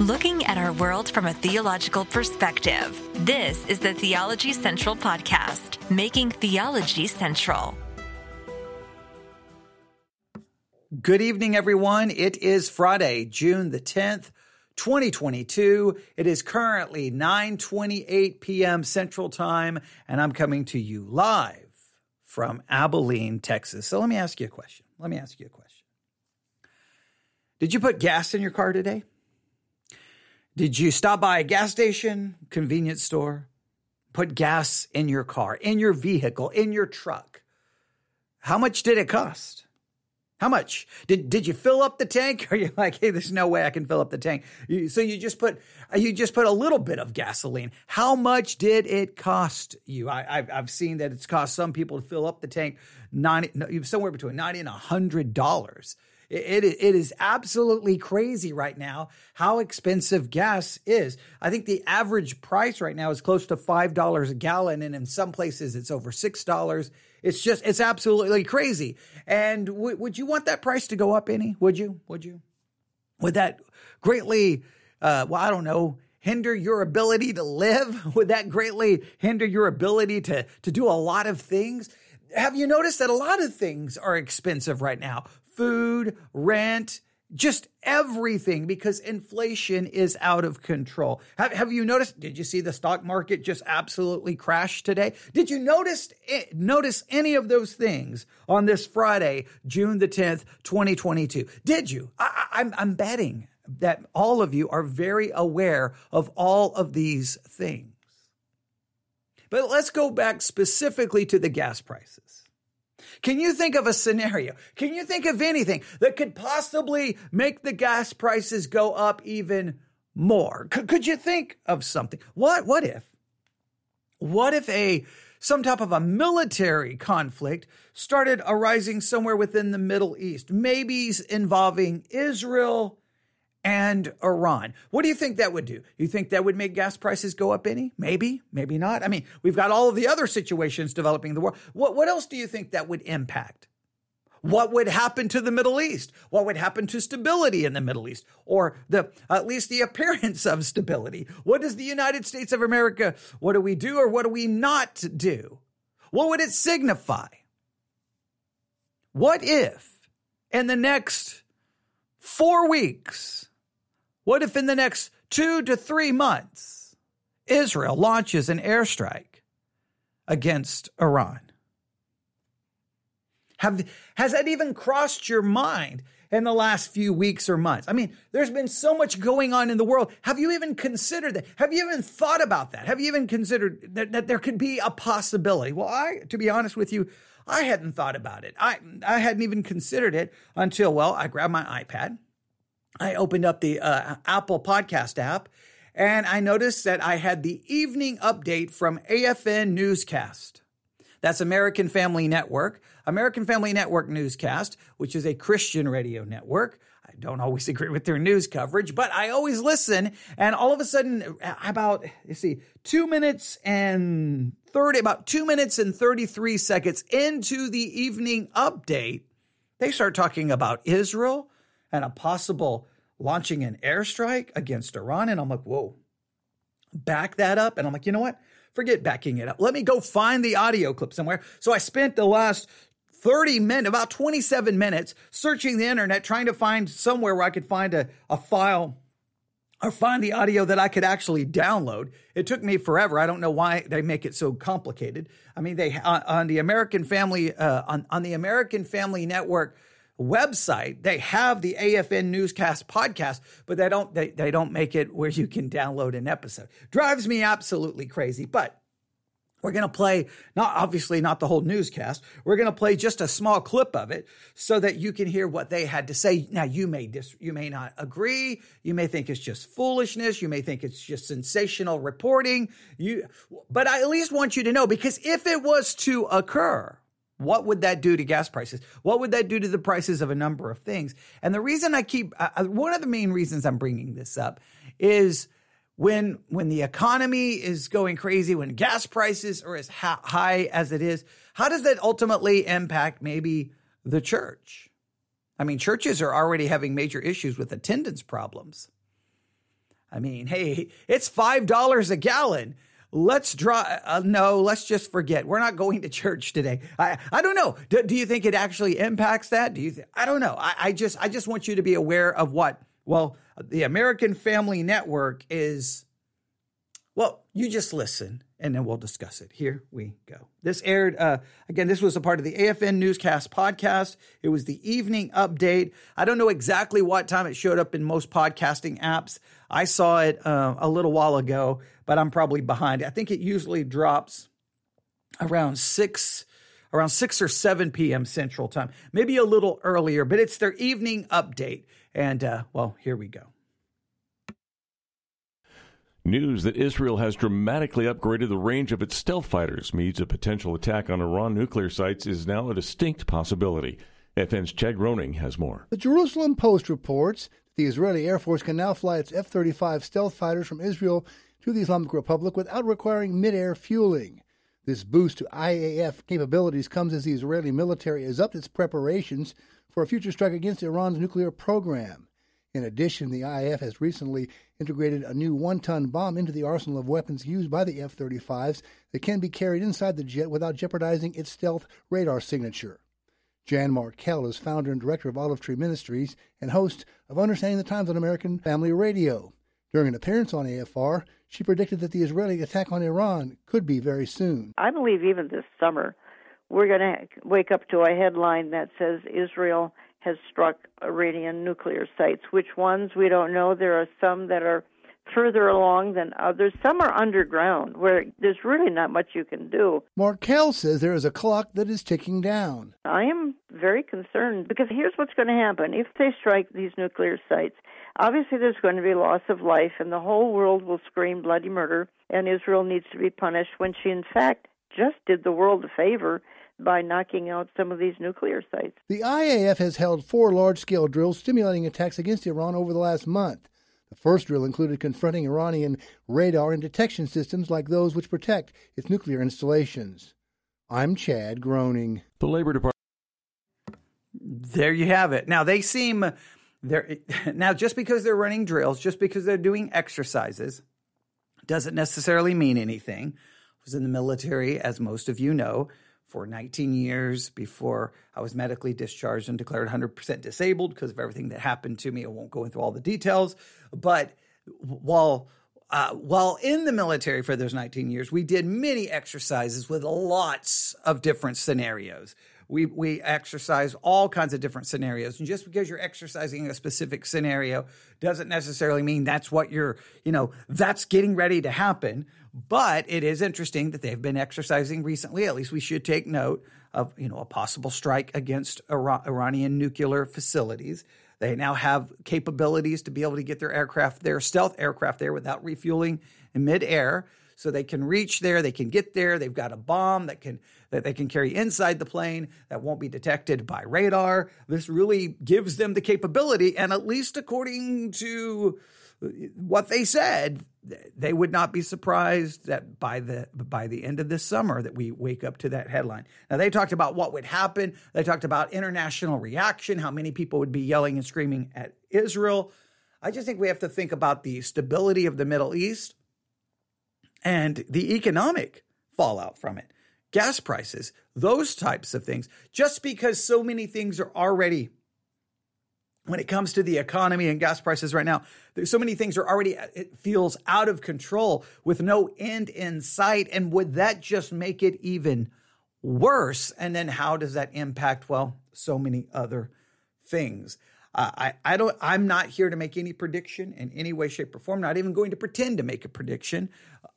looking at our world from a theological perspective. This is the Theology Central Podcast, making theology central. Good evening, everyone. It is Friday, June the 10th. 2022. It is currently 9:28 p.m. Central Time and I'm coming to you live from Abilene, Texas. So let me ask you a question. Let me ask you a question. Did you put gas in your car today? Did you stop by a gas station, convenience store, put gas in your car, in your vehicle, in your truck? How much did it cost? How much did did you fill up the tank? Are you like, hey, there's no way I can fill up the tank? You, so you just put you just put a little bit of gasoline. How much did it cost you? I, have I've seen that it's cost some people to fill up the tank ninety somewhere between ninety and hundred dollars. It, it, it is absolutely crazy right now how expensive gas is. I think the average price right now is close to $5 a gallon, and in some places it's over $6. It's just, it's absolutely crazy. And w- would you want that price to go up any? Would you? Would you? Would that greatly, uh, well, I don't know, hinder your ability to live? Would that greatly hinder your ability to, to do a lot of things? Have you noticed that a lot of things are expensive right now? Food, rent, just everything because inflation is out of control. Have, have, you noticed? Did you see the stock market just absolutely crash today? Did you notice eh, notice any of those things on this Friday, June the 10th, 2022? Did you? I, I'm, I'm betting that all of you are very aware of all of these things. But let's go back specifically to the gas prices. Can you think of a scenario? Can you think of anything that could possibly make the gas prices go up even more? C- could you think of something? What what if? What if a some type of a military conflict started arising somewhere within the Middle East, maybe involving Israel and Iran. What do you think that would do? You think that would make gas prices go up any? Maybe, maybe not. I mean, we've got all of the other situations developing in the world. What, what else do you think that would impact? What would happen to the Middle East? What would happen to stability in the Middle East or the at least the appearance of stability? What does the United States of America what do we do or what do we not do? What would it signify? What if in the next 4 weeks what if in the next two to three months, Israel launches an airstrike against Iran? Have, has that even crossed your mind in the last few weeks or months? I mean, there's been so much going on in the world. Have you even considered that? Have you even thought about that? Have you even considered that, that there could be a possibility? Well, I, to be honest with you, I hadn't thought about it. I, I hadn't even considered it until, well, I grabbed my iPad I opened up the uh, Apple Podcast app and I noticed that I had the evening update from AFN Newscast. That's American Family Network, American Family Network Newscast, which is a Christian radio network. I don't always agree with their news coverage, but I always listen. And all of a sudden, about, you see, two minutes and 30, about two minutes and 33 seconds into the evening update, they start talking about Israel and a possible launching an airstrike against Iran. And I'm like, whoa, back that up. And I'm like, you know what? Forget backing it up. Let me go find the audio clip somewhere. So I spent the last 30 minutes, about 27 minutes, searching the internet, trying to find somewhere where I could find a, a file or find the audio that I could actually download. It took me forever. I don't know why they make it so complicated. I mean, they on, on the American Family uh, on on the American Family Network website, they have the AFN newscast podcast, but they don't they, they don't make it where you can download an episode. Drives me absolutely crazy. But we're going to play not obviously not the whole newscast. We're going to play just a small clip of it so that you can hear what they had to say. Now you may dis, you may not agree. You may think it's just foolishness. You may think it's just sensational reporting. You but I at least want you to know because if it was to occur, what would that do to gas prices? What would that do to the prices of a number of things? And the reason I keep uh, one of the main reasons I'm bringing this up is when when the economy is going crazy, when gas prices are as ha- high as it is, how does that ultimately impact maybe the church? I mean, churches are already having major issues with attendance problems. I mean, hey, it's $5 a gallon. Let's draw. Uh, no, let's just forget. We're not going to church today. I, I don't know. Do, do you think it actually impacts that? Do you? Th- I don't know. I, I just, I just want you to be aware of what. Well, the American Family Network is. Well, you just listen and then we'll discuss it. Here we go. This aired, uh, again, this was a part of the AFN Newscast podcast. It was the evening update. I don't know exactly what time it showed up in most podcasting apps. I saw it uh, a little while ago, but I'm probably behind. I think it usually drops around 6 around 6 or 7 p.m. Central Time, maybe a little earlier, but it's their evening update. And uh, well, here we go. News that Israel has dramatically upgraded the range of its stealth fighters means a potential attack on Iran nuclear sites is now a distinct possibility. FN's Chad Groening has more. The Jerusalem Post reports that the Israeli Air Force can now fly its F 35 stealth fighters from Israel to the Islamic Republic without requiring mid air fueling. This boost to IAF capabilities comes as the Israeli military has upped its preparations for a future strike against Iran's nuclear program. In addition, the IAF has recently integrated a new one ton bomb into the arsenal of weapons used by the F 35s that can be carried inside the jet without jeopardizing its stealth radar signature. Jan Markell is founder and director of Olive Tree Ministries and host of Understanding the Times on American Family Radio. During an appearance on AFR, she predicted that the Israeli attack on Iran could be very soon. I believe even this summer, we're going to wake up to a headline that says Israel has struck Iranian nuclear sites. Which ones, we don't know. There are some that are further along than others. Some are underground where there's really not much you can do. Markell says there is a clock that is ticking down. I am very concerned because here's what's going to happen. If they strike these nuclear sites, obviously there's going to be loss of life and the whole world will scream bloody murder and Israel needs to be punished when she in fact just did the world a favor by knocking out some of these nuclear sites. The IAF has held four large scale drills stimulating attacks against Iran over the last month. The first drill included confronting Iranian radar and detection systems like those which protect its nuclear installations. I'm Chad Groening. The Labor Department. There you have it. Now they seem they're now just because they're running drills, just because they're doing exercises, doesn't necessarily mean anything. I was in the military, as most of you know, for 19 years before I was medically discharged and declared 100% disabled because of everything that happened to me. I won't go into all the details, but while uh, while in the military for those 19 years, we did many exercises with lots of different scenarios. We we exercise all kinds of different scenarios, and just because you're exercising a specific scenario doesn't necessarily mean that's what you're, you know, that's getting ready to happen. But it is interesting that they've been exercising recently. At least we should take note of, you know, a possible strike against Iran- Iranian nuclear facilities. They now have capabilities to be able to get their aircraft, their stealth aircraft there without refueling in midair. So they can reach there, they can get there. They've got a bomb that can that they can carry inside the plane that won't be detected by radar. This really gives them the capability, and at least according to uh, what they said, they would not be surprised that by the by the end of this summer that we wake up to that headline. Now they talked about what would happen. They talked about international reaction, how many people would be yelling and screaming at Israel. I just think we have to think about the stability of the Middle East and the economic fallout from it. Gas prices, those types of things. Just because so many things are already when it comes to the economy and gas prices right now, so many things are already, it feels out of control with no end in sight. And would that just make it even worse? And then how does that impact, well, so many other things? Uh, I, I don't, I'm not here to make any prediction in any way, shape, or form, not even going to pretend to make a prediction.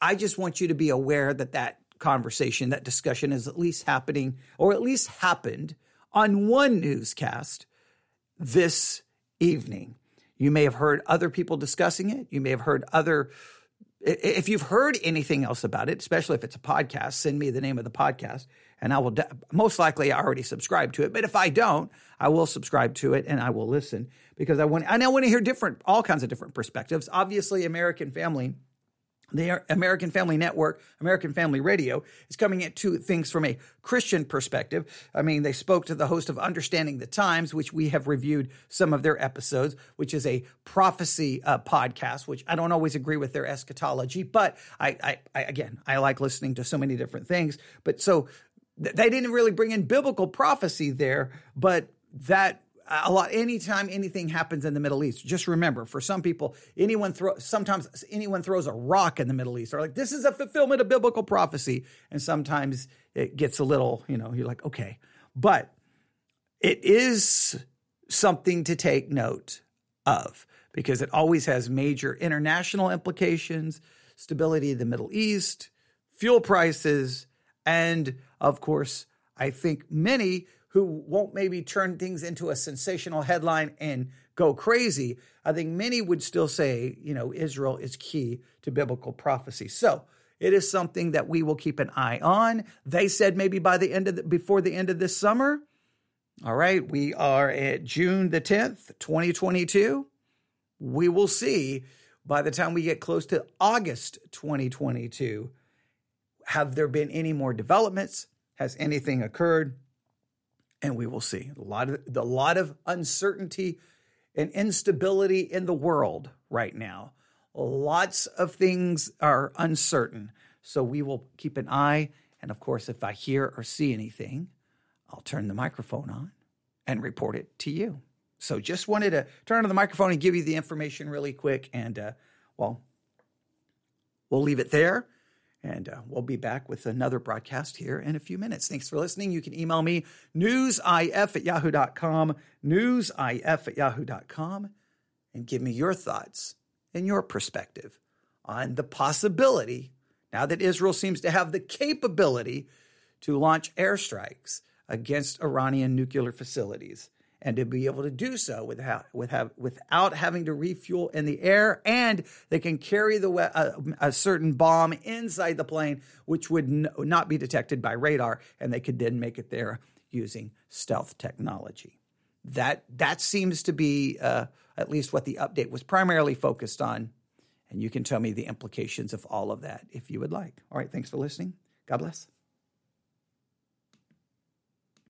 I just want you to be aware that that conversation, that discussion is at least happening, or at least happened on one newscast this evening. You may have heard other people discussing it. You may have heard other. If you've heard anything else about it, especially if it's a podcast, send me the name of the podcast, and I will. De- most likely, I already subscribe to it. But if I don't, I will subscribe to it and I will listen because I want. And I want to hear different, all kinds of different perspectives. Obviously, American Family the American Family Network, American Family Radio, is coming at two things from a Christian perspective. I mean, they spoke to the host of Understanding the Times, which we have reviewed some of their episodes, which is a prophecy uh, podcast, which I don't always agree with their eschatology, but I, I, I, again, I like listening to so many different things. But so th- they didn't really bring in biblical prophecy there, but that a lot anytime anything happens in the middle east just remember for some people anyone throw sometimes anyone throws a rock in the middle east or like this is a fulfillment of biblical prophecy. And sometimes it gets a little you know you're like okay. But it is something to take note of because it always has major international implications stability of the middle east fuel prices and of course i think many who won't maybe turn things into a sensational headline and go crazy, I think many would still say, you know, Israel is key to biblical prophecy. So it is something that we will keep an eye on. They said maybe by the end of the, before the end of this summer. All right, we are at June the 10th, 2022. We will see by the time we get close to August 2022. Have there been any more developments? Has anything occurred? And we will see a lot of a lot of uncertainty and instability in the world right now. Lots of things are uncertain, so we will keep an eye. And of course, if I hear or see anything, I'll turn the microphone on and report it to you. So just wanted to turn on the microphone and give you the information really quick. And uh, well, we'll leave it there. And uh, we'll be back with another broadcast here in a few minutes. Thanks for listening. You can email me newsif at yahoo.com, newsif at yahoo.com, and give me your thoughts and your perspective on the possibility, now that Israel seems to have the capability to launch airstrikes against Iranian nuclear facilities and to be able to do so without, without, without having to refuel in the air. And they can carry the, uh, a certain bomb inside the plane, which would n- not be detected by radar, and they could then make it there using stealth technology. That, that seems to be uh, at least what the update was primarily focused on. And you can tell me the implications of all of that if you would like. All right, thanks for listening. God bless.